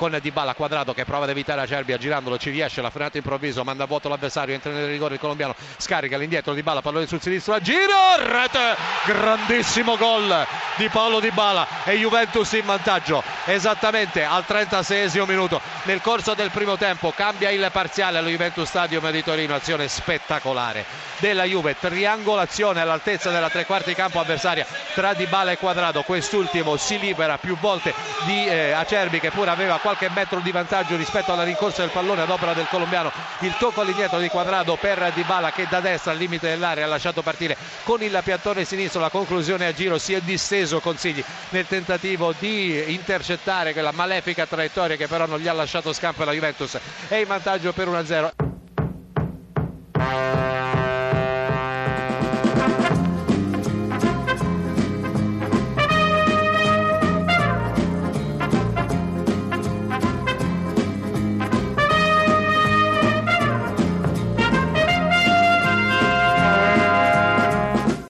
con Di Bala quadrato che prova ad evitare Acerbi girandolo ci riesce la frenata improvviso manda vuoto l'avversario entra nel rigore il colombiano scarica l'indietro Di Bala pallone sul sinistro a giro rete grandissimo gol di Paolo Di Bala e Juventus in vantaggio esattamente al 36 minuto nel corso del primo tempo cambia il parziale allo Juventus Stadium di Torino azione spettacolare della Juve triangolazione all'altezza della tre quarti campo avversaria tra Di Bala e Quadrado quest'ultimo si libera più volte di eh, Acerbi che pure aveva qualche metro di vantaggio rispetto alla rincorsa del pallone ad opera del colombiano. Il tocco all'indietro di Quadrado per Di Bala che da destra al limite dell'area ha lasciato partire con il piattone sinistro. La conclusione a giro si è disteso Consigli nel tentativo di intercettare quella malefica traiettoria che però non gli ha lasciato scampo alla Juventus. È in vantaggio per 1-0